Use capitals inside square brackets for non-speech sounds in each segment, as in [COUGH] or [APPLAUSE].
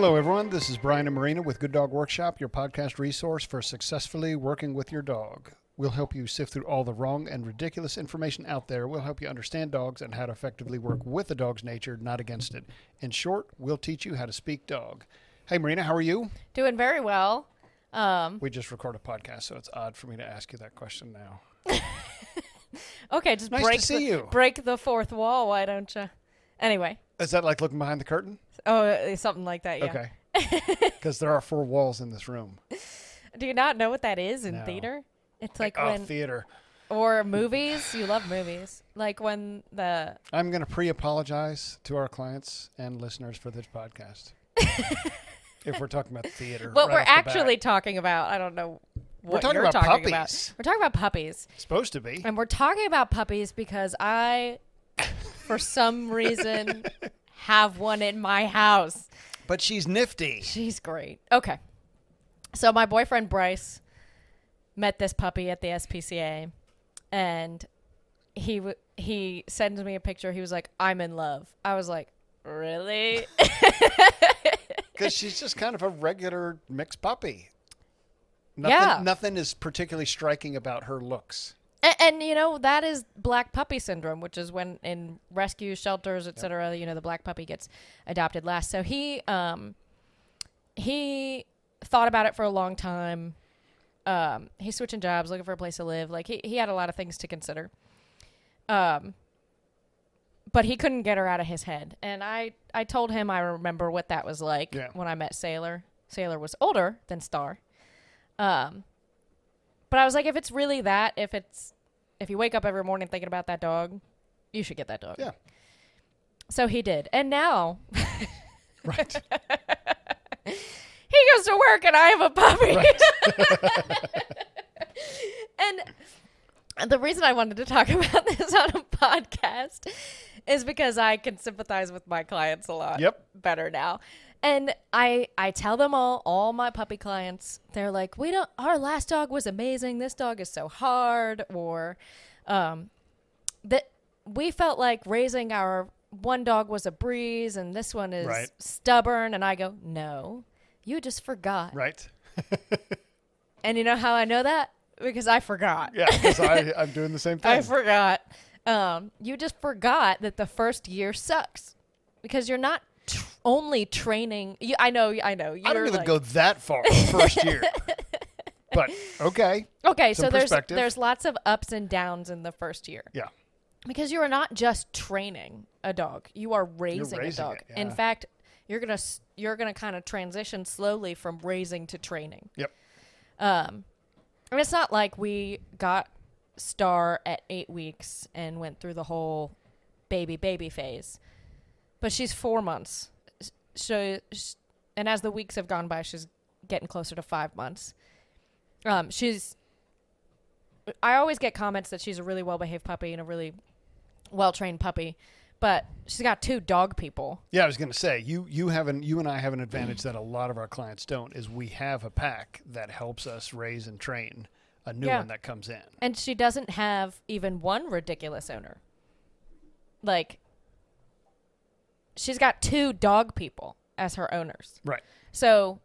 Hello, everyone. This is Brian and Marina with Good Dog Workshop, your podcast resource for successfully working with your dog. We'll help you sift through all the wrong and ridiculous information out there. We'll help you understand dogs and how to effectively work with the dog's nature, not against it. In short, we'll teach you how to speak dog. Hey, Marina, how are you? Doing very well. Um, We just record a podcast, so it's odd for me to ask you that question now. [LAUGHS] okay, just Nice to break see the, you. break the fourth wall. Why don't you? Anyway, Is that like looking behind the curtain? oh, uh, something like that. Yeah. Okay. [LAUGHS] Because there are four walls in this room. Do you not know what that is in No. theater? It's like oh, when theater. or movies. You love movies. Like when the I'm going to pre apologize to our clients and listeners for this podcast. [LAUGHS] if we're talking about theater. what right we're off the bat. actually talking about. I don't know what talking you're about talking puppies. about. We're talking about puppies, supposed to be. and we're talking about puppies because I, for some reason, have one in my house. But she's nifty. She's great. Okay. So my boyfriend Bryce met this puppy at the SPCA and he w- he sends me a picture. He was like, "I'm in love." I was like, "Really?" [LAUGHS] Because she's just kind of a regular mixed puppy. Nothing, Yeah. Nothing is particularly striking about her looks. And, and you know, that is black puppy syndrome, which is when in rescue shelters, etc., you know, the black puppy gets adopted last. So he um he thought about it for a long time. Um, he's switching jobs, looking for a place to live. Like he, he had a lot of things to consider. Um, but he couldn't get her out of his head. And I, I told him I remember what that was like Yeah. when I met Sailor. Sailor was older than Star. Um, but I was like, if it's really that, if it's, if you wake up every morning thinking about that dog, you should get that dog. Yeah. So he did. And now [LAUGHS] Right. [LAUGHS] he goes to work and I have a puppy. [LAUGHS] and the reason I wanted to talk about this on a podcast is because I can sympathize with my clients a lot Yep. better now. And I I tell them all all my puppy clients they're like we don't our last dog was amazing this dog is so hard or um that we felt like raising our one dog was a breeze and this one is Right. stubborn and I go no you just forgot right. [LAUGHS] and you know how I know that because I forgot Yeah. Because [LAUGHS] I'm doing the same thing. I forgot um you just forgot that the first year sucks because you're not only training you, I know I know you're I don't even like, go that far first year. [LAUGHS] but okay. Okay, Some so there's there's lots of ups and downs in the first year Yeah. because you are not just training a dog; you are raising, raising a dog. it, In fact, you're gonna you're gonna kind of transition slowly from raising to training. Yep. Um, and it's not like we got Star at eight weeks and went through the whole baby baby phase, but she's four months. So, and as the weeks have gone by, she's getting closer to five months. Um, she's. I always get comments that she's a really well behaved puppy and a really well trained puppy, but she's got two dog people. Yeah, I was going to say you you have an you and I have an advantage that a lot of our clients don't is we have a pack that helps us raise and train a new Yeah. one that comes in. And she doesn't have even one ridiculous owner. Like, she's got two dog people as her owners. Right. So,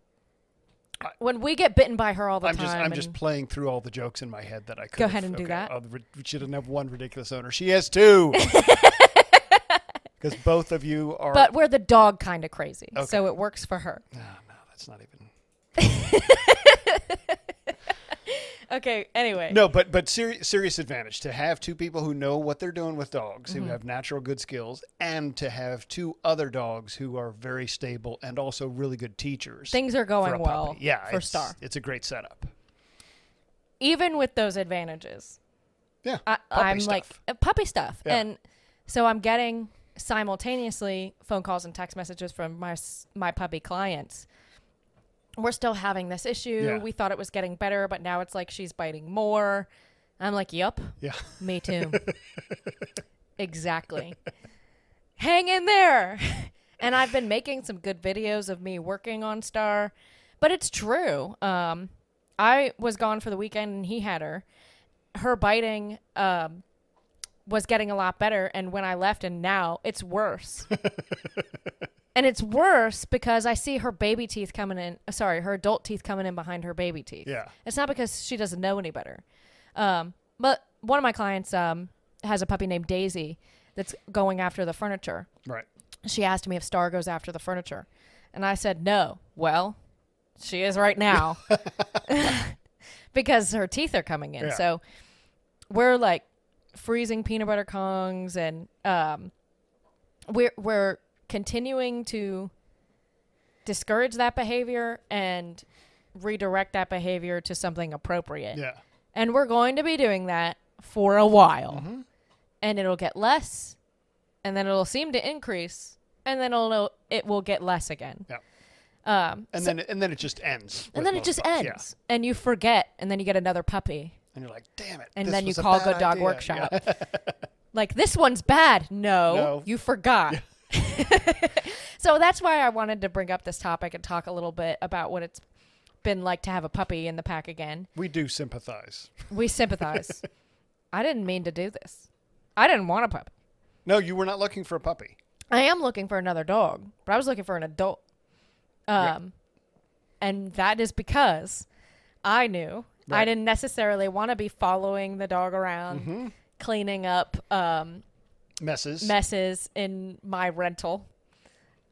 when we get bitten by her all the I'm time, just I'm just playing through all the jokes in my head that I could Go ahead and do that. Oh, she doesn't have one ridiculous owner. She has two. [LAUGHS] Because both of you are. but we're the dog kind of crazy, Okay. so it works for her. no, no, that's not even. [LAUGHS] Okay. Anyway, No, but but serious serious advantage to have two people who know what they're doing with dogs, Mm-hmm. who have natural good skills, and to have two other dogs who are very stable and also really good teachers. things are going puppy. well. Yeah, for it's, Star. It's a great setup. Even with those advantages, Yeah, I, puppy I'm like stuff. uh, puppy stuff, Yeah. and so I'm getting simultaneously phone calls and text messages from my my puppy clients. We're still having this issue. Yeah. We thought it was getting better, but now it's like she's biting more. I'm like, "Yup, yeah. me too." [LAUGHS] exactly. Hang in there. and I've been making some good videos of me working on Star, but it's true. Um, I was gone for the weekend and he had her. Her biting um, was getting a lot better, and when I left, and now it's worse. [LAUGHS] And it's worse because I see her baby teeth coming in. uh, Sorry, her adult teeth coming in behind her baby teeth. Yeah. It's not because she doesn't know any better. Um, but one of my clients um, has a puppy named Daisy that's going after the furniture. Right. She asked me if Star goes after the furniture. And I said, no. Well, she is right now [LAUGHS] [LAUGHS] because her teeth are coming in. Yeah. So we're like freezing peanut butter kongs and um, we're, we're continuing to discourage that behavior and redirect that behavior to something appropriate. Yeah. And we're going to be doing that for a while. Mhm. And it'll get less, and then it'll seem to increase, and then it'll it will get less again. Yeah. Um, And so- then and then it just ends. and then it just ends, and you forget, and then you get another puppy, And you're like, damn it. and then you call Good Dog idea. Workshop. Yeah. [LAUGHS] like this one's bad. No, No. you forgot. [LAUGHS] so that's why I wanted to bring up this topic and talk a little bit about what it's been like to have a puppy in the pack again. We do sympathize. We sympathize. I didn't mean to do this. I didn't want a puppy. No, you were not looking for a puppy. I am looking for another dog, but I was looking for an adult. Yeah. Um, and that is because I knew I didn't necessarily want to be following the dog around, Mm-hmm. cleaning up um, Messes. messes in my rental.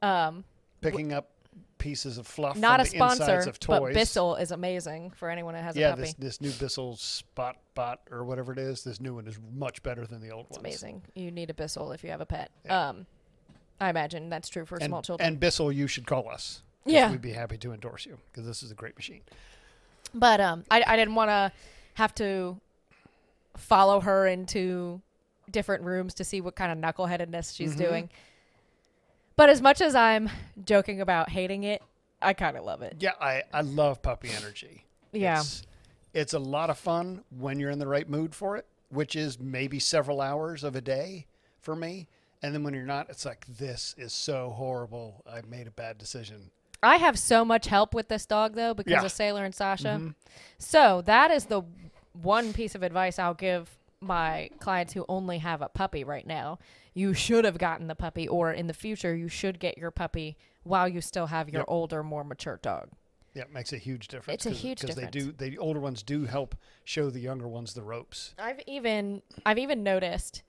Um, picking up pieces of fluff not a the sponsor, of but. Bissell is amazing for anyone that has a yeah, puppy. this this new Bissell Spot Bot or whatever it is. This new one is much better than the old it's ones. amazing. You need a Bissell if you have a pet. Yeah. Um, I imagine that's true for And, small children. and Bissell, you should call us. Yeah. we'd be happy to endorse you because this is a great machine. But um, I, I didn't want to have to follow her into different rooms to see what kind of knuckleheadedness she's Mhm. doing. But as much as I'm joking about hating it, I kind of love it. Yeah, I I love puppy energy. Yeah. It's, it's a lot of fun when you're in the right mood for it, which is maybe several hours of a day for me. And then when you're not, it's like this is so horrible. I made a bad decision. I have so much help with this dog though because Yeah. of Sailor and Sasha. Mhm. So that is the one piece of advice I'll give my clients who only have a puppy right now. You should have gotten the puppy, or in the future, you should get your puppy while you still have your Yep. older, more mature dog. Yeah, it makes a huge difference. It's a huge because they do. The older ones do help show the younger ones the ropes. I've even I've even noticed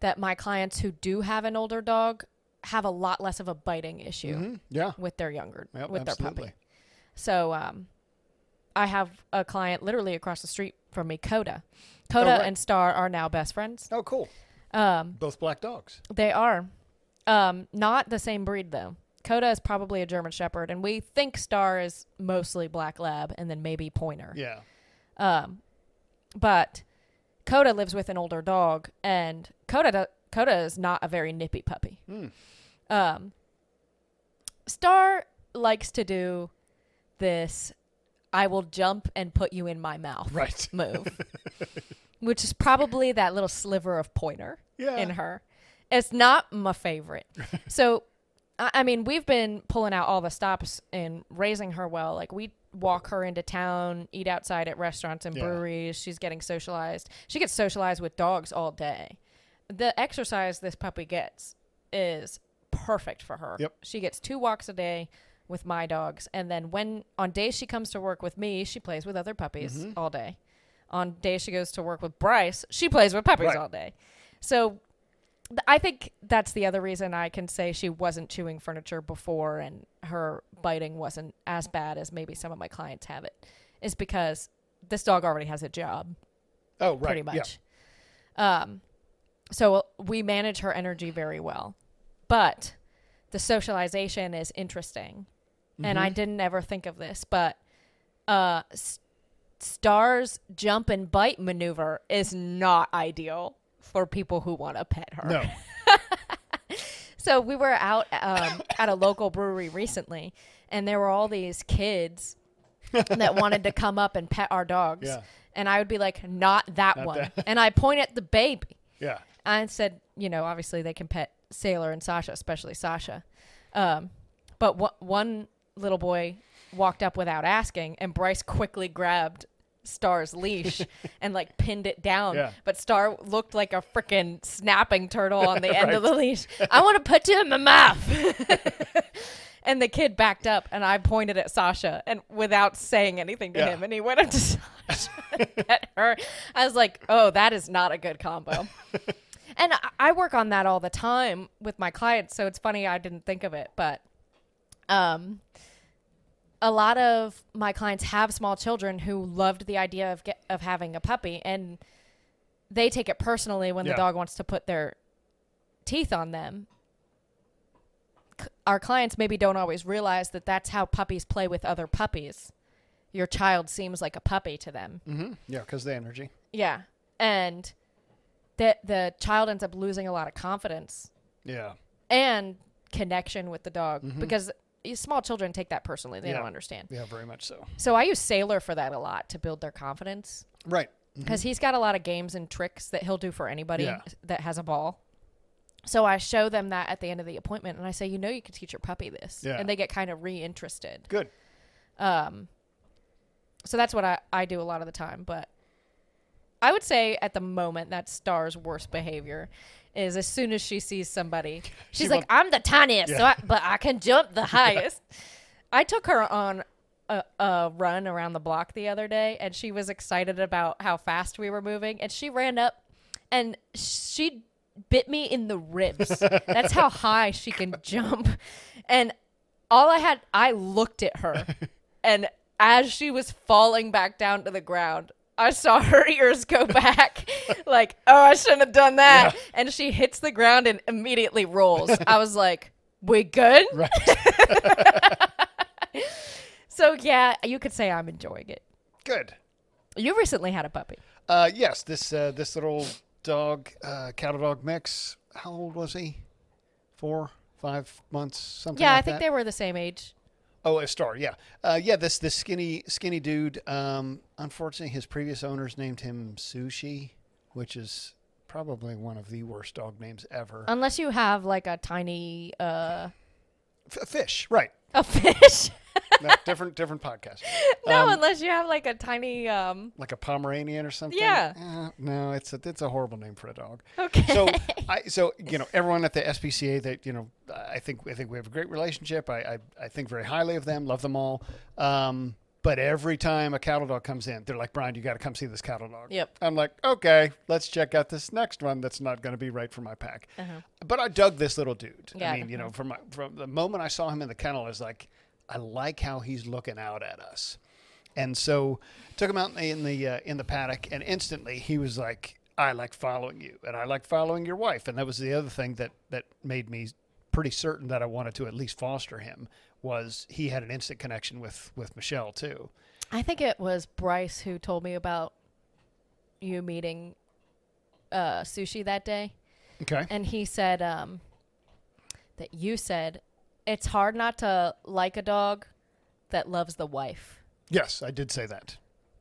that my clients who do have an older dog have a lot less of a biting issue Mhm. Yeah, with their younger Yep, with their puppy. So um, I have a client literally across the street from me, Coda. Coda right. and Star are now best friends. Oh, cool. Um, Both black dogs. they are um, not the same breed though. Coda is probably a German Shepherd, and we think Star is mostly Black Lab, and then maybe Pointer. Yeah. Um, but Coda lives with an older dog, and Coda do- Coda is not a very nippy puppy. Mm. Um, Star likes to do this. I will jump and put you in my mouth Right. move, [LAUGHS] which is probably that little sliver of pointer Yeah. in her. It's not my favorite. [LAUGHS] so, I I mean, we've been pulling out all the stops and raising her well. Like, we walk her into town, eat outside at restaurants and Yeah. breweries. She's getting socialized. She gets socialized with dogs all day. The exercise this puppy gets is perfect for her. Yep. She gets two walks a day with my dogs. And then when on days she comes to work with me, she plays with other puppies Mhm. all day. On days she goes to work with Bryce, she plays with puppies Right. all day. So th- I think that's the other reason I can say she wasn't chewing furniture before and her biting wasn't as bad as maybe some of my clients have it, is because this dog already has a job Oh, right. pretty Yeah. much. Um, so we manage her energy very well, but the socialization is interesting, and I Mhm. didn't ever think of this, but uh, Star's jump and bite maneuver is not ideal for people who want to pet her. No. [LAUGHS] So we were out um, at a local brewery recently, and there were all these kids that wanted to come up and pet our dogs. Yeah. And I would be like, not that Not one. that. and I point at the baby. Yeah. I said, you know, obviously they can pet Sailor and Sasha, especially Sasha. Um, but wha- one little boy walked up without asking, and Bryce quickly grabbed Star's leash [LAUGHS] and like pinned it down. Yeah. But Star looked like a freaking snapping turtle on the [LAUGHS] end of the leash. I want to put you in my mouth. [LAUGHS] and the kid backed up, and I pointed at Sasha, and without saying anything to Yeah. him, and he went up to Sasha and pet her. I was like, "Oh, that is not a good combo." and I- I work on that all the time with my clients, so it's funny I didn't think of it, but um a lot of my clients have small children who loved the idea of get, of having a puppy and they take it personally when Yeah. the dog wants to put their teeth on them. C- Our clients maybe don't always realize that that's how puppies play with other puppies. Your child seems like a puppy to them. Mm-hmm. Yeah, because the energy. Yeah. And that the child ends up losing a lot of confidence Yeah. and connection with the dog because small children take that personally. They Mm-hmm. Yeah. don't understand. Yeah, very much so. So I use Sailor for that a lot to build their confidence Right. because he's got a lot of games and tricks that he'll do for anybody Yeah. that has a ball. So I show them that at the end of the appointment and I say, you know, you can teach your puppy this. Yeah. And they get kind of reinterested. Good. Um, so that's what I, I do a lot of the time. But I would say at the moment that's Star's worst behavior is as soon as she sees somebody, she's She like, I'm the tiniest, so I, but I can jump the [LAUGHS] highest. I took her on a, a run around the block the other day, and she was excited about how fast we were moving, and she ran up and she bit me in the ribs. [LAUGHS] That's how high she can jump. And all I had, I looked at her, [LAUGHS] and as she was falling back down to the ground, I saw her [LAUGHS] ears go back, [LAUGHS] like, oh, I shouldn't have done that. Yeah. And she hits the ground and immediately rolls. I was like, we good? [LAUGHS] Right. So, yeah, you could say I'm enjoying it. Good. You recently had a puppy. Uh, yes, this uh, this little dog, uh, cattle dog mix. How old was he? Four, five months, something. Yeah, like I think that? they were the same age. Oh, a star. Yeah, uh, yeah. This this skinny skinny dude. Um, unfortunately, his previous owners named him Sushi, which is probably one of the worst dog names ever. Unless you have like a tiny uh F- fish, right? a fish. [LAUGHS] [LAUGHS] No, different different podcast. no, Um, unless you have like a tiny um like a Pomeranian or something. Yeah. Eh, no, it's a it's a horrible name for a dog. Okay. So [LAUGHS] I so you know everyone at the SPCA that you know I think I think we have a great relationship. I I, I think very highly of them. Love them all. Um, but every time a cattle dog comes in, they're like, Brian, you got to come see this cattle dog. Yep. I'm like, okay, let's check out this next one that's not going to be right for my pack. Uh-huh. But I dug this little dude. Yeah, I mean, you know, from my, from the moment I saw him in the kennel, I was like, I like how he's looking out at us. And so took him out in the in the, uh, in the paddock, and instantly he was like, "I like following you, and I like following your wife." And that was the other thing that that made me pretty certain that I wanted to at least foster him was he had an instant connection with with Michelle too. I think it was Bryce who told me about you meeting uh sushi that day. Okay. and he said um, that you said it's hard not to like a dog that loves the wife. Yes, I did say that.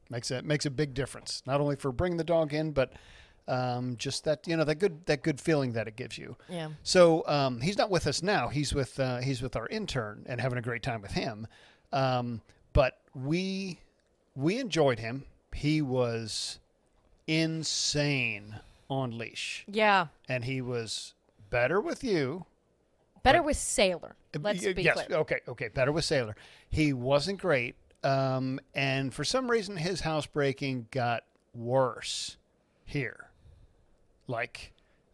Makes a makes a big difference, not only for bringing the dog in, but um, just that you know that good that good feeling that it gives you. Yeah. So um, he's not with us now. He's with uh, he's with our intern and having a great time with him. Um, but we we enjoyed him. He was insane on leash, Yeah. and he was better with you. Better Right. with Sailor. Uh, Let's y- be yes, clear. okay, okay, better with Sailor. He wasn't great, um, and for some reason his housebreaking got worse here. Like,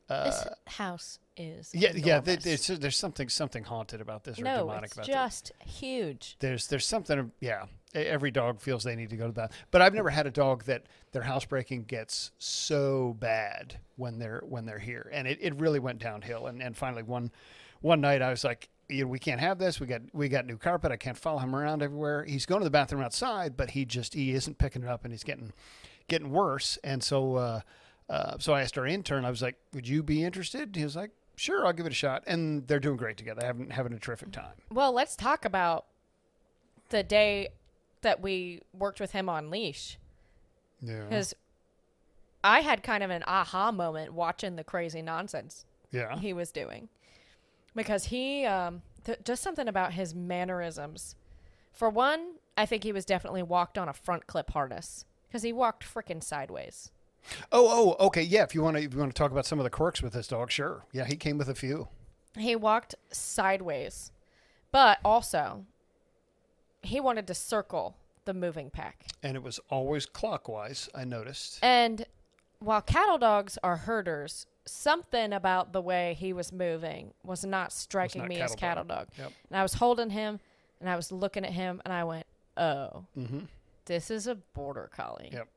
uh, This house is yeah, yeah. th- enormous. There's, there's something something haunted about this or no, demonic it's about this. just huge. There's there's something. Yeah, every dog feels they need to go to the bath. But I've never had a dog that their housebreaking gets so bad when they're when they're here, and it, it really went downhill. And and finally one one night I was like, we can't have this. We got we got new carpet. I can't follow him around everywhere. He's going to the bathroom outside, but he just he isn't picking it up, and he's getting getting worse. And so uh, uh, so I asked our intern. I was like, would you be interested? He was like. Sure, I'll give it a shot, and they're doing great together. Having having a terrific time. Well, let's talk about the day that we worked with him on leash Yeah, because I had kind of an aha moment watching the crazy nonsense yeah. he was doing because he um, th- just something about his mannerisms. For one, I think he was definitely walked on a front clip harness because he walked frickin' sideways. Oh, oh, okay, yeah. If you want to, if you want to talk about some of the quirks with this dog, sure. Yeah, he came with a few. He walked sideways, but also he wanted to circle the moving pack. and it was always clockwise. I noticed. And while cattle dogs are herders, something about the way he was moving was not striking not me as cattle cattle dog. dog. Yep. And I was holding him and I was looking at him and I went, "Oh, Mm-hmm. this is a border collie." Yep.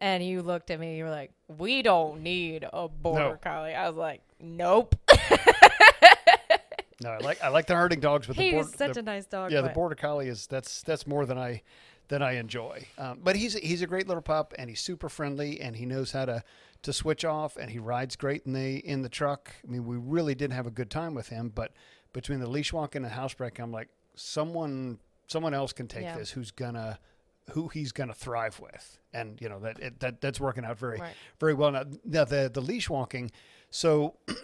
And you looked at me, you were like, "We don't need a border No. collie." I was like, "Nope." [LAUGHS] No, I like I like the herding dogs, but the he border, was such the, a nice dog. yeah, the border collie is that's that's more than I than I enjoy. Um, but he's he's a great little pup, and he's super friendly, and he knows how to to switch off, and he rides great in the in the truck. I mean, we really did have a good time with him, but between the leash walking and the housebreaking, I'm like, someone someone else can take Yeah. this who's gonna who he's gonna thrive with, and you know that it, that that's working out very Right. very well. Now, now the the leash walking, so. [CLEARS THROAT]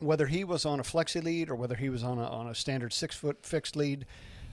whether he was on a flexi lead or whether he was on a, on a standard six foot fixed lead,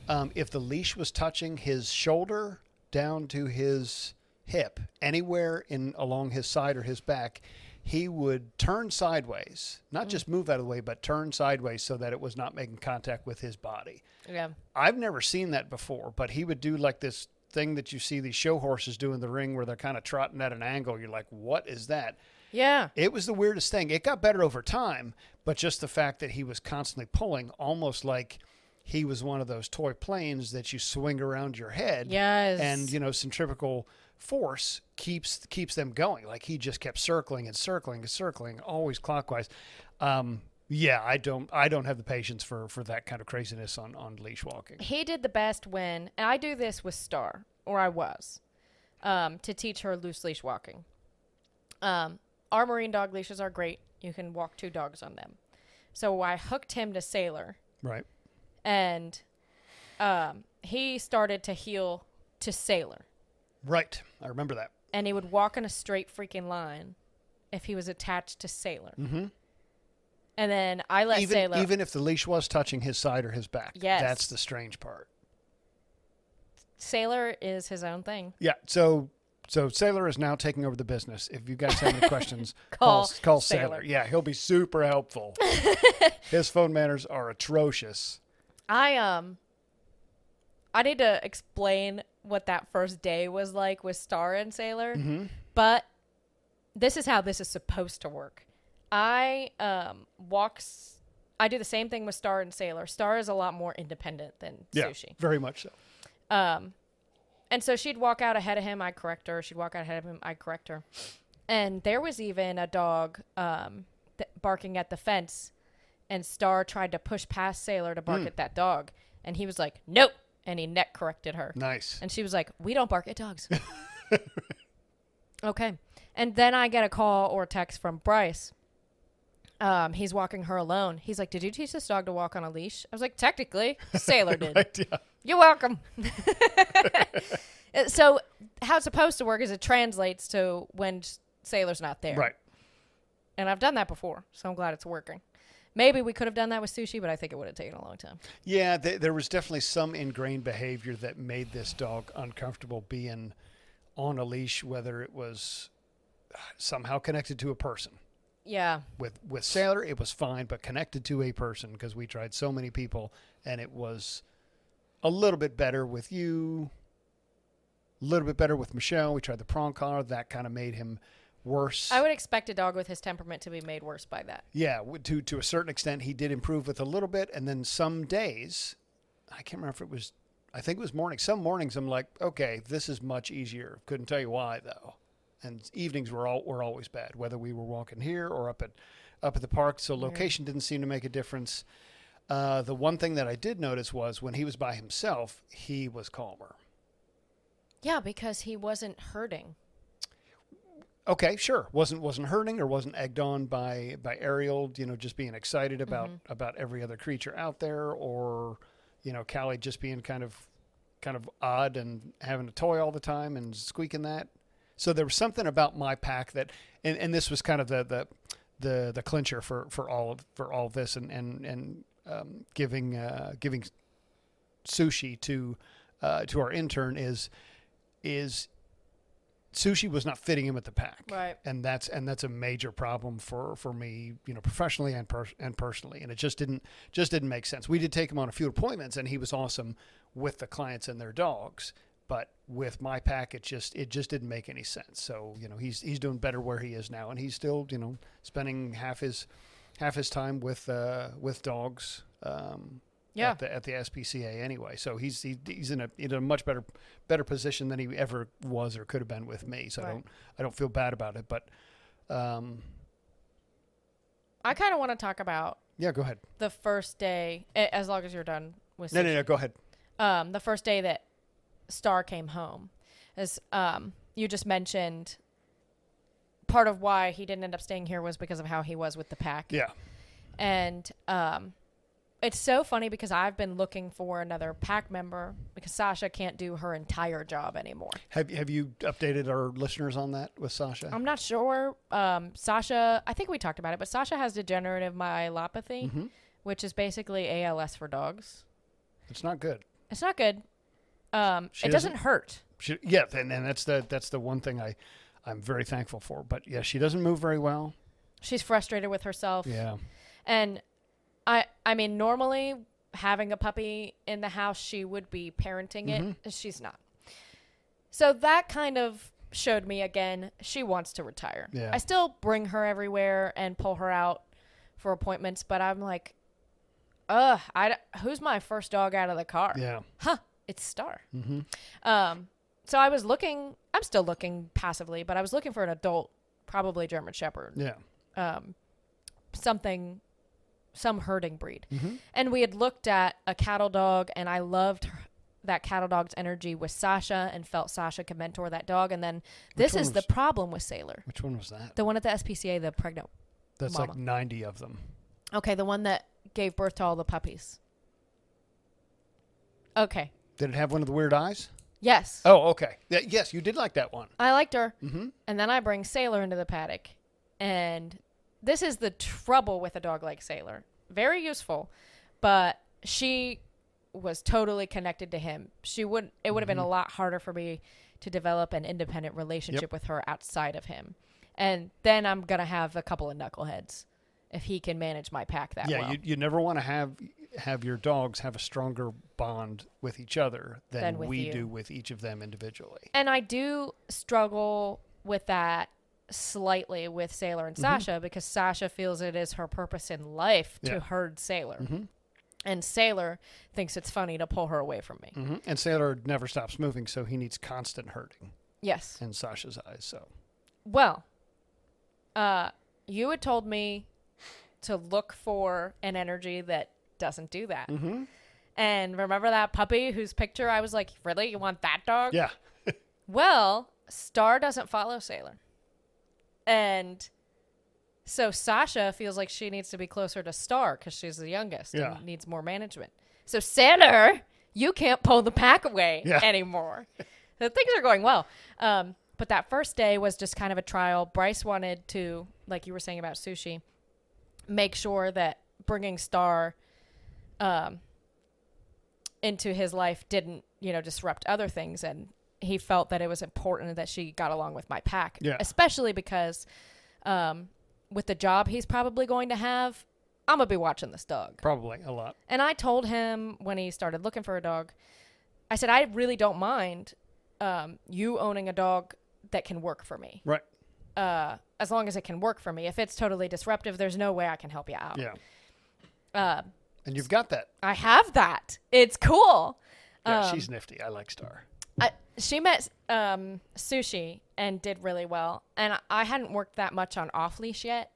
um, if the leash was touching his shoulder down to his hip, anywhere in along his side or his back, he would turn sideways, not just move out of the way, but turn sideways so that it was not making contact with his body. Yeah. I've never seen that before, but he would do like this thing that you see these show horses do in the ring where they're kind of trotting at an angle. You're like, what is that? Yeah. It was the weirdest thing. It got better over time, but just the fact that he was constantly pulling, almost like he was one of those toy planes that you swing around your head. Yes. And you know, centrifugal force keeps keeps them going. Like he just kept circling and circling and circling, always clockwise. Um, yeah, I don't I don't have the patience for for that kind of craziness on on leash walking. he did the best when and I do this with Star, or I was, um, to teach her loose leash walking. Um, our marine dog leashes are great. You can walk two dogs on them. So I hooked him to Sailor, Right. And um, he started to heel to Sailor, Right. I remember that. and he would walk in a straight freaking line if he was attached to Sailor. Mm-hmm. And then I let Even Sailor. even if the leash was touching his side or his back. Yes. That's the strange part. Sailor is his own thing. Yeah. So so Sailor is now taking over the business. If you guys have any [LAUGHS] questions, Call call call Sailor. Sailor. Yeah, he'll be super helpful. [LAUGHS] His phone manners are atrocious. I um I need to explain what that first day was like with Star and Sailor. Mm-hmm. But this is how this is supposed to work. I um walks I do the same thing with Star and Sailor. Star is a lot more independent than Yeah, Sushi. very much so. Um and so she'd walk out ahead of him, I'd correct her. She'd walk out ahead of him, I'd correct her. And there was even a dog um th- barking at the fence and Star tried to push past Sailor to bark Hmm. at that dog and he was like, "Nope." And he neck corrected her. Nice. And she was like, "We don't bark at dogs." [LAUGHS] okay. And then I get a call or text from Bryce. Um, he's walking her alone. He's like, "Did you teach this dog to walk on a leash?" I was like, "Technically, Sailor [LAUGHS] did." Right, yeah. You're welcome. [LAUGHS] So, how it's supposed to work is it translates to when Sailor's not there. Right. And I've done that before, so I'm glad it's working. Maybe we could have done that with sushi, but I think it would have taken a long time. Yeah, th- there was definitely some ingrained behavior that made this dog uncomfortable being on a leash, whether it was somehow connected to a person. Yeah. With with Sailor, it was fine, but connected to a person because we tried so many people, and it was a little bit better with you, a little bit better with Michelle. We tried the prong collar, that kind of made him worse. I would expect a dog with his temperament to be made worse by that. Yeah, to to a certain extent, he did improve with a little bit, and then some days, I can't remember if it was, I think it was morning. Some mornings, I'm like, okay, this is much easier. Couldn't tell you why though. And evenings were all were always bad, whether we were walking here or up at up at the park. So location didn't seem to make a difference. Uh, the one thing that I did notice was when he was by himself, he was calmer. Yeah, because he wasn't hurting. Okay, sure. wasn't wasn't hurting or wasn't egged on by by Ariel. You know, just being excited about about every other creature out there, or you know, Callie just being kind of kind of odd and having a toy all the time and squeaking that. So there was something about my pack that, and, and this was kind of the the the the clincher for for all of for all of this, and and and um, giving uh, giving sushi to uh, to our intern is is sushi was not fitting him with the pack. Right. And that's and that's a major problem for for me, you know, professionally and per, and personally. And it just didn't just didn't make sense. We did take him on a few appointments, and he was awesome with the clients and their dogs. But with my pack, it just it just didn't make any sense. So you know, he's he's doing better where he is now, and he's still you know spending half his half his time with uh, with dogs. Um, Yeah. At the, at the SPCA anyway, so he's he, he's in a in a much better better position than he ever was or could have been with me. So I don't I don't feel bad about it. But um, I kind of want to talk about yeah, go ahead. the first day, as long as you're done with No, no, no, go ahead. um, the first day that Star came home, as um, you just mentioned, part of why he didn't end up staying here was because of how he was with the pack. Yeah, And um, it's so funny because I've been looking for another pack member because Sasha can't do her entire job anymore. have have you updated our listeners on that with Sasha? I'm not sure. Um, Sasha, I think we talked about it, but Sasha has degenerative myelopathy, Mhm. which is basically ALS for dogs. It's not good. It's not good. Um, it doesn't doesn't- hurt. She, yeah, and, and that's the that's the one thing I I'm very thankful for. But yeah, she doesn't move very well. She's frustrated with herself. Yeah, And I I mean normally having a puppy in the house she would be parenting it. She's not. So that kind of showed me again she wants to retire. Yeah. I still bring her everywhere and pull her out for appointments, but I'm like ugh, I who's my first dog out of the car? yeah. Huh, it's Star. hmm Um so I was looking I'm still looking passively, but I was looking for an adult, probably German shepherd. Yeah. Um something some herding breed. hmm And we had looked at a cattle dog, and I loved her, that cattle dog's energy with Sasha and felt Sasha could mentor that dog. And then this one is the problem with Sailor. Which one was that? The one at the SPCA, the pregnant. That's Mama. like 90 of them. Okay, the one that gave birth to all the puppies. Okay. Did it have one of the weird eyes? Yes. Oh, okay. Yeah, yes, you did like that one. I liked her. hmm And then I bring Sailor into the paddock. And this is the trouble with a dog like Sailor. Very useful, but she was totally connected to him. She would it would have been a mm-hmm. lot harder for me to develop an independent relationship with her outside of him. And then I'm going to have a couple of knuckleheads if he can manage my pack that Yeah, well. you, you never want to have have your dogs have a stronger bond with each other than, Than we you. do with each of them individually. And I do struggle with that slightly with Sailor and Sasha because Sasha feels it is her purpose in life to Yeah. herd Sailor. hmm And Sailor thinks it's funny to pull her away from me. hmm And Sailor never stops moving, so he needs constant herding Yes. in Sasha's eyes. So Well, uh, you had told me to look for an energy that doesn't do that. hmm And remember that puppy whose picture I was like, really? You want that dog? yeah, [LAUGHS] Well, Star doesn't follow Sailor. And so Sasha feels like she needs to be closer to Star because she's the youngest Yeah. and needs more management. So Sander, you can't pull the pack away [LAUGHS] Yeah. anymore. so things are going well. Um, but that first day was just kind of a trial. Bryce wanted to, like you were saying about sushi, make sure that bringing Star um, into his life didn't, you know, disrupt other things. And he felt that it was important that she got along with my pack, Yeah. especially because um, with the job he's probably going to have, I'm gonna be watching this dog. probably a lot. And I told him when he started looking for a dog, I said I really don't mind um, you owning a dog that can work for me. Right. Uh, as long as it can work for me. If it's totally disruptive, there's no way I can help you out. Yeah, Uh, and you've got that. I have that. It's cool. Yeah, Um, she's nifty. I like Star. I, she met um, Sushi and did really well. And I- hadn't worked that much on off leash yet,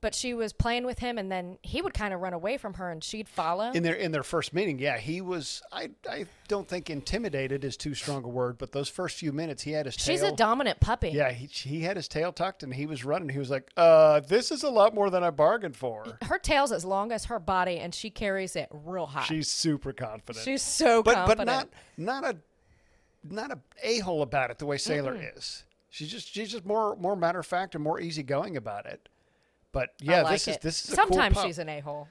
but she was playing with him, and then he would kind of run away from her, and she'd follow. In their in their first meeting, yeah, he was. I I don't think intimidated is too strong a word, but those first few minutes, he had his tail. She's tail. a dominant puppy. yeah, he, he had his tail tucked and he was running. He was like, "Uh, this is a lot more than I bargained for." Her tail's as long as her body, and she carries it real high. She's super confident. She's so but confident. but not not a not a a hole about it the way Sailor is. She's just she's just more more matter of fact and more easygoing about it. But yeah, like this is this is a Sometimes cool she's an a hole.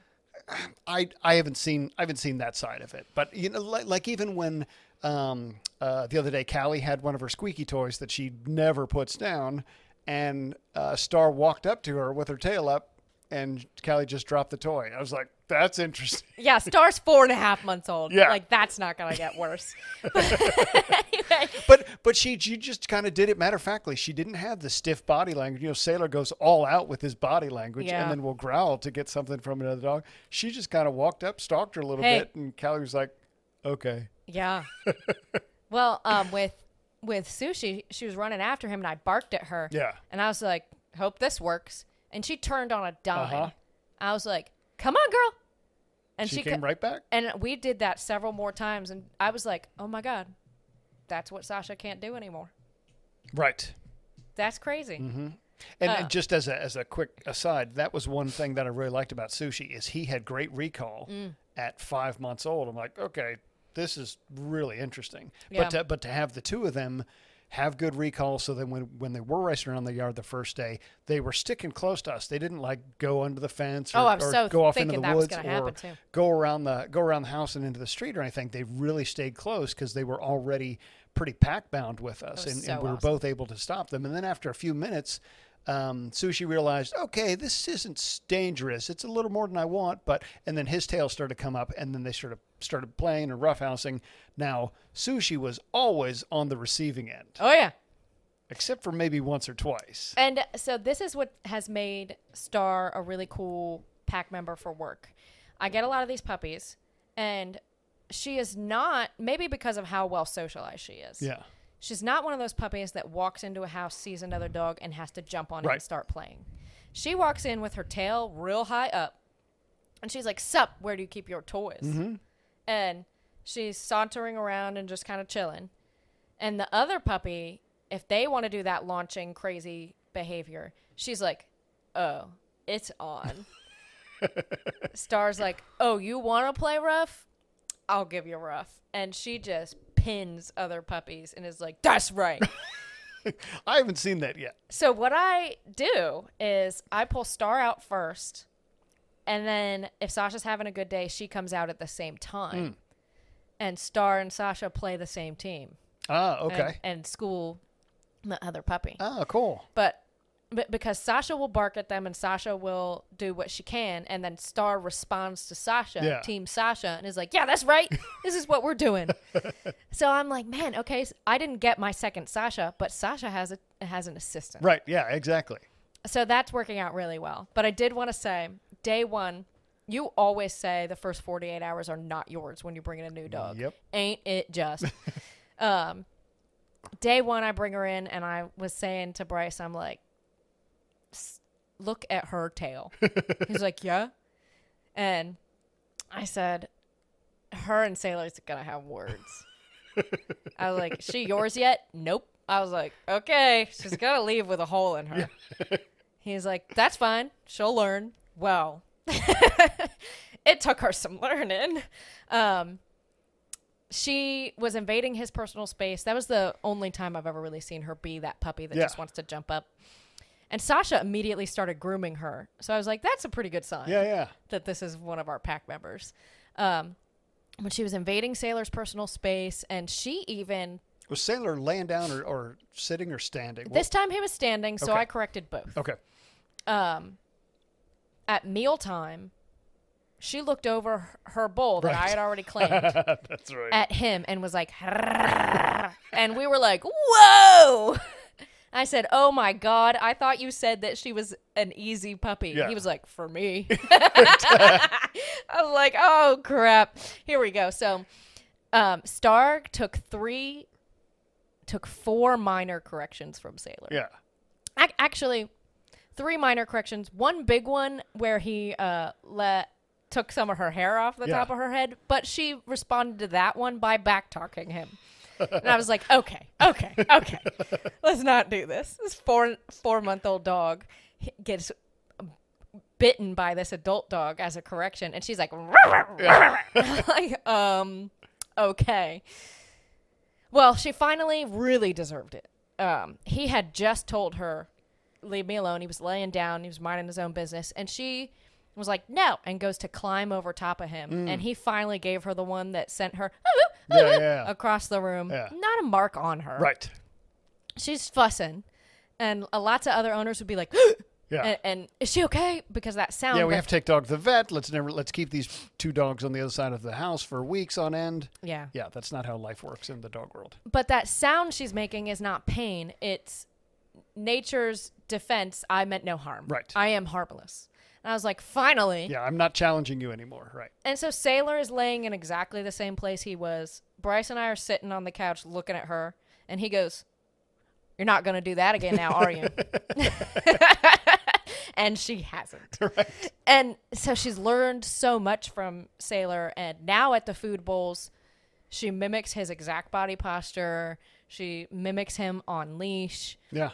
I I haven't seen I haven't seen that side of it, but you know, like, like even when um, uh, the other day Callie had one of her squeaky toys that she never puts down, and uh, Star walked up to her with her tail up, and Callie just dropped the toy. I was like, that's interesting. [LAUGHS] Yeah, Star's four and a half months old. Yeah. Like, that's not going to get worse. [LAUGHS] [LAUGHS] anyway, But but she she just kind of did it matter of factly. She didn't have the stiff body language. You know, Sailor goes all out with his body language Yeah. and then will growl to get something from another dog. She just kind of walked up, stalked her a little Hey. bit, and Callie was like, "Okay." yeah. well, um, with with Sushi, she was running after him, and I barked at her. Yeah. And I was like, hope this works. And she turned on a dime. Uh-huh. I was like, come on, girl. And She, she, came co- right back. And we did that several more times. And I was like, oh my God, that's what Sasha can't do anymore. Right. That's crazy. And, Uh. and just as a as a quick aside, that was one thing that I really liked about Sushi is he had great recall Mm. at five months old. I'm like, okay, this is really interesting. Yeah. But to, but to have the two of them have good recall, so that when when they were racing around the yard the first day, they were sticking close to us. They didn't like go under the fence or, Oh, or so go off into the woods or go around the go around the house and into the street or anything. They really stayed close because they were already pretty pack bound with us, and, so and we were awesome. both able to stop them. And then after a few minutes, um, Sushi realized, okay, this isn't dangerous. It's a little more than I want, but and then his tail started to come up, and then they sort of started playing and roughhousing. Now Sushi was always on the receiving end, Oh, yeah. except for maybe once or twice. And so this is what has made Star a really cool pack member for work. I get a lot of these puppies, and she is not maybe because of how well socialized she is. Yeah, She's not one of those puppies that walks into a house, sees another dog, and has to jump on it and start playing. She walks in with her tail real high up, and she's like, "Sup? Where do you keep your toys?" Mm-hmm. And she's sauntering around and just kind of chilling. And the other puppy, if they want to do that launching crazy behavior, she's like, "Oh, it's on." [LAUGHS] Star's like, "Oh, you want to play rough? I'll give you rough." And she just pins other puppies and is like, "That's right." [LAUGHS] I haven't seen that yet. so what I do is I pull Star out first, and then if Sasha's having a good day, she comes out at the same time, and Star and Sasha play the same team. Ah, and- okay. And, school the other puppy, Ah, cool. but. But because Sasha will bark at them and Sasha will do what she can, and then Star responds to Sasha, Yeah. Team Sasha, and is like, "Yeah, that's right. this is what we're doing." [LAUGHS] so I'm like, "Man, okay, I didn't get my second Sasha, but Sasha has a has an assistant." Right. Yeah. Exactly. So that's working out really well. But I did want to say, day one, you always say the first 48 hours are not yours when you bring in a new dog. Yep. Ain't it just? [LAUGHS] um, day one, I bring her in, and I was saying to Bryce, I'm like, "S- look at her tail. [LAUGHS] He's like, yeah. And I said, her and Sailor's gonna have words. I was like, she yours yet? Nope. I was like, okay, she's gonna leave with a hole in her. [LAUGHS] He's like, that's fine. She'll learn. Well, [LAUGHS] it took her some learning. Um, she was invading his personal space. That was the only time I've ever really seen her be that puppy that Yeah. just wants to jump up. And Sasha immediately started grooming her. So I was like, that's a pretty good sign Yeah. Yeah. that this is one of our pack members. Um, when she was invading Sailor's personal space, and she even Was Sailor laying down or, or sitting or standing? this time he was standing, so Okay. I corrected both. okay. Um, at mealtime, she looked over her bowl that I had already claimed [LAUGHS] That's right. at him and was like, and we were like, whoa. [LAUGHS] I said, "Oh my god! I thought you said that she was an easy puppy." Yeah. He was like, "For me." [LAUGHS] I was like, "Oh crap! Here we go." So, um, Star took three, took four minor corrections from Sailor. yeah. Ac- actually, three minor corrections. One big one where he uh, let took some of her hair off the Yeah. top of her head, but she responded to that one by back talking him. And I was like, okay, okay, okay, let's not do this. This four four month old dog gets bitten by this adult dog as a correction, and she's like, [LAUGHS] like, um, okay. Well, she finally really deserved it. Um, he had just told her, "Leave me alone." He was laying down. He was minding his own business, and she was like, no, and goes to climb over top of him. Mm. And he finally gave her the one that sent her Yeah, yeah, yeah. across the room. Yeah. Not a mark on her. Right. She's fussing. And lots of other owners would be like, [GASPS] Yeah. and, and is she okay? Because that sound. yeah, we have to take dog to the vet. Let's never let's keep these two dogs on the other side of the house for weeks on end. yeah. Yeah, that's not how life works in the dog world. But that sound she's making is not pain. It's nature's defense. I meant no harm. Right. I am harmless. And I was like, finally. Yeah, I'm not challenging you anymore. Right. And so Sailor is laying in exactly the same place he was. Bryce and I are sitting on the couch looking at her, and he goes, You're not going to do that again now, are you? [LAUGHS] and she hasn't. [LAUGHS] Right. And so she's learned so much from Sailor, and now at the food bowls, she mimics his exact body posture. She mimics him on leash. Yeah.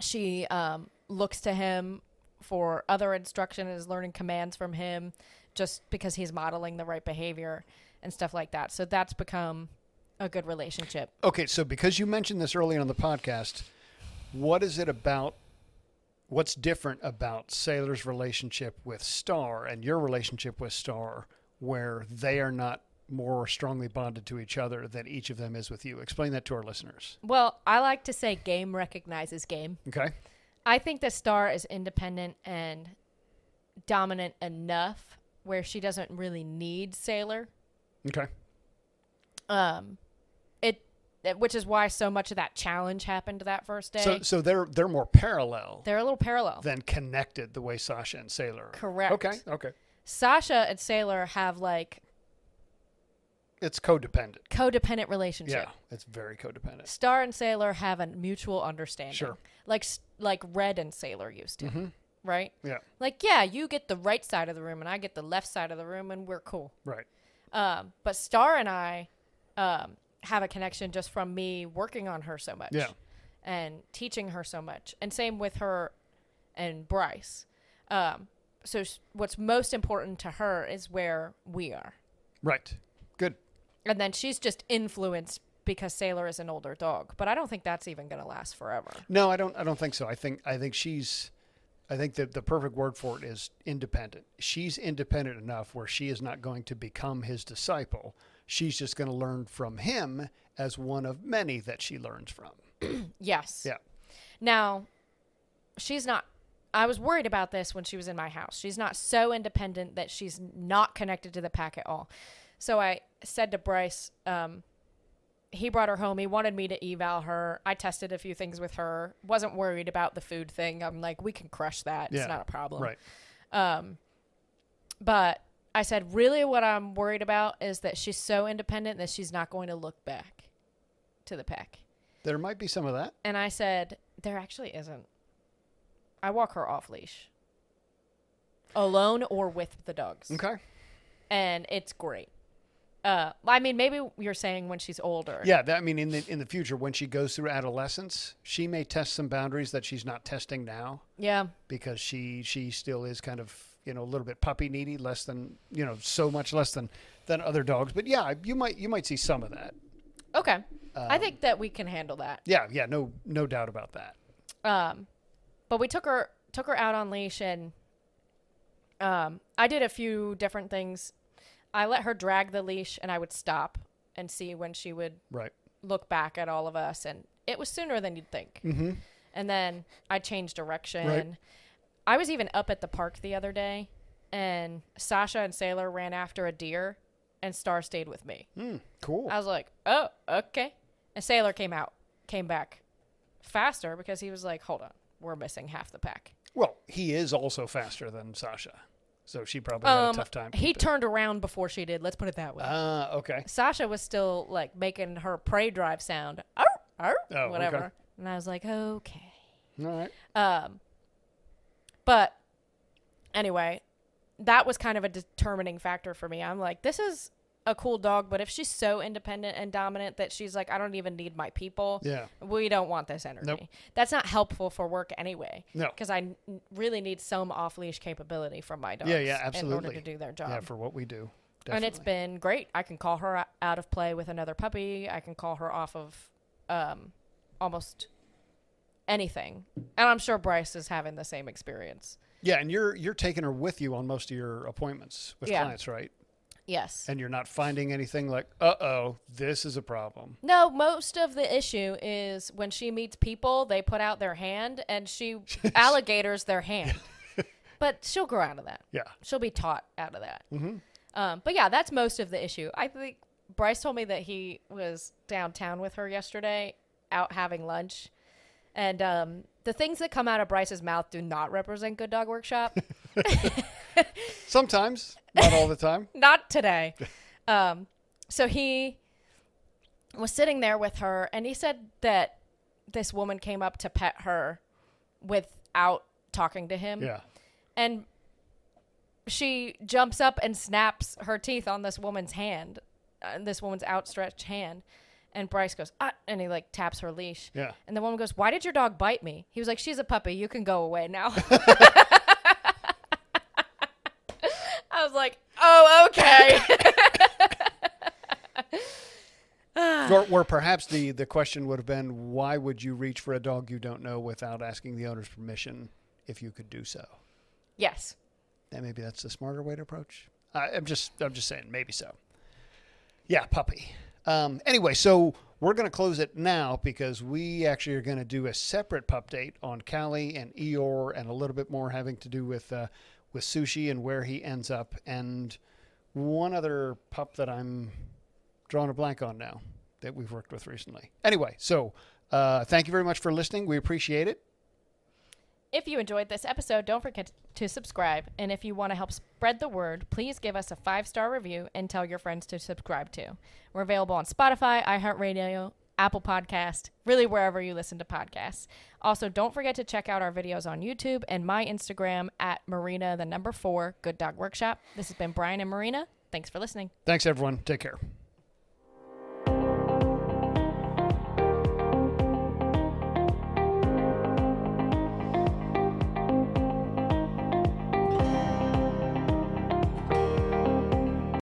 She um, looks to him for other instruction and is learning commands from him just because he's modeling the right behavior and stuff like that. So that's become a good relationship. Okay, so because you mentioned this early on the podcast, what is it about? What's different about Sailor's relationship with Star and your relationship with Star, where they are not more strongly bonded to each other than each of them is with you? Explain that to our listeners. Well, I like to say game recognizes game. Okay. I think the Star is independent and dominant enough where she doesn't really need Sailor. Okay. Um, it, it- which is why so much of that challenge happened that first day. So, so they're they're more parallel They're a little parallel. than connected the way Sasha and Sailor. Are. Correct. Okay. Okay. Sasha and Sailor have like It's codependent. codependent relationship. Yeah, it's very codependent. Star and Sailor have a mutual understanding. Sure. Like like Red and Sailor used to, Mm-hmm. right? Yeah. Like yeah, you get the right side of the room and I get the left side of the room and we're cool. Right. Um, but Star and I um, have a connection just from me working on her so much. Yeah. And teaching her so much. And same with her and Bryce. Um, so s- what's most important to her is where we are. Right. Good. And then she's just influenced because Sailor is an older dog. But I don't think that's even going to last forever. No, I don't. I don't think so. I think. I think she's. I think that the perfect word for it is independent. She's independent enough where she is not going to become his disciple. She's just going to learn from him as one of many that she learns from. [CLEARS THROAT] Yes. Yeah. Now, she's not. I was worried about this when she was in my house. She's not so independent that she's not connected to the pack at all. So I said to Bryce, um, he brought her home. He wanted me to eval her. I tested a few things with her. Wasn't worried about the food thing. I'm like, we can crush that. Yeah. It's not a problem. Right. Um, but I said, really, what I'm worried about is that she's so independent that she's not going to look back to the pack. There might be some of that. And I said, there actually isn't. I walk her off leash, alone or with the dogs, Okay. and it's great. Uh, I mean, maybe you're saying when she's older. Yeah. That, I mean, in the in the future, when she goes through adolescence, she may test some boundaries that she's not testing now Yeah. because she she still is kind of you know a little bit puppy needy, less than you know so much less than than other dogs. But yeah, you might you might see some of that. Okay. I Um, think that we can handle that. Yeah, yeah, no no doubt about that. Um, but we took her took her out on leash, and um, I did a few different things. I let her drag the leash, and I would stop and see when she would Right. look back at all of us, and it was sooner than you'd think. Mm-hmm. And then I changed direction. Right. I was even up at the park the other day, and Sasha and Sailor ran after a deer, and Star stayed with me. Mm, cool. I was like, oh, okay. And Sailor came out, came back faster because he was like, hold on, we're missing half the pack. well, he is also faster than Sasha, so she probably had Um, a tough time. he turned around before she did. Let's put it that way. Ah, okay. Sasha was still like making her prey drive sound, arr, arr, Oh, whatever. okay. And I was like, okay. All right. Um, but anyway, that was kind of a determining factor for me. I'm like, this is a cool dog, but if she's so independent and dominant that she's like, I don't even need my people, Yeah. we don't want this energy. Nope. That's not helpful for work anyway. No. Because I n- really need some off leash capability from my dogs Yeah, yeah, absolutely. in order to do their job. Yeah, for what we do. and it's been great. I can call her out of play with another puppy. I can call her off of um, almost anything. And I'm sure Bryce is having the same experience. Yeah, and you're you're taking her with you on most of your appointments with Yeah. clients, right? Yes. And you're not finding anything like, uh oh, this is a problem. No, most of the issue is when she meets people, they put out their hand and she [LAUGHS] alligators their hand. [LAUGHS] but she'll grow out of that. Yeah. She'll be taught out of that. Mm-hmm. Um, but yeah, that's most of the issue. I think Bryce told me that he was downtown with her yesterday, out having lunch, and um, the things that come out of Bryce's mouth do not represent Good Dog Workshop. [LAUGHS] [LAUGHS] Sometimes, not all the time. [LAUGHS] not today. Um, so he was sitting there with her, and he said that this woman came up to pet her without talking to him, Yeah. and she jumps up and snaps her teeth on this woman's hand, uh, this woman's outstretched hand. And Bryce goes, ah, and he like taps her leash. Yeah. And the woman goes, Why did your dog bite me? He was like, She's a puppy. You can go away now. [LAUGHS] Was like, Oh, okay. [LAUGHS] Or, or perhaps the, the question would have been, why would you reach for a dog you don't know without asking the owner's permission if you could do so? yes. And maybe that's the smarter way to approach. I, I'm just I'm just saying, maybe so. Yeah, puppy. Um, anyway, so we're going to close it now because we actually are going to do a separate pup date on Callie and Eeyore and a little bit more having to do with uh, with sushi and where he ends up and one other pup that I'm drawing a blank on now that we've worked with recently. Anyway, so uh, thank you very much for listening. We appreciate it. If you enjoyed this episode, don't forget to subscribe. And if you want to help spread the word, please give us a five star review and tell your friends to subscribe too. We're available on Spotify, iHeartRadio, Apple Podcast, really wherever you listen to podcasts. Also, don't forget to check out our videos on YouTube and my Instagram at Marina, the number four, Good Dog Workshop. This has been Brian and Marina. Thanks for listening. Thanks, everyone. Take care.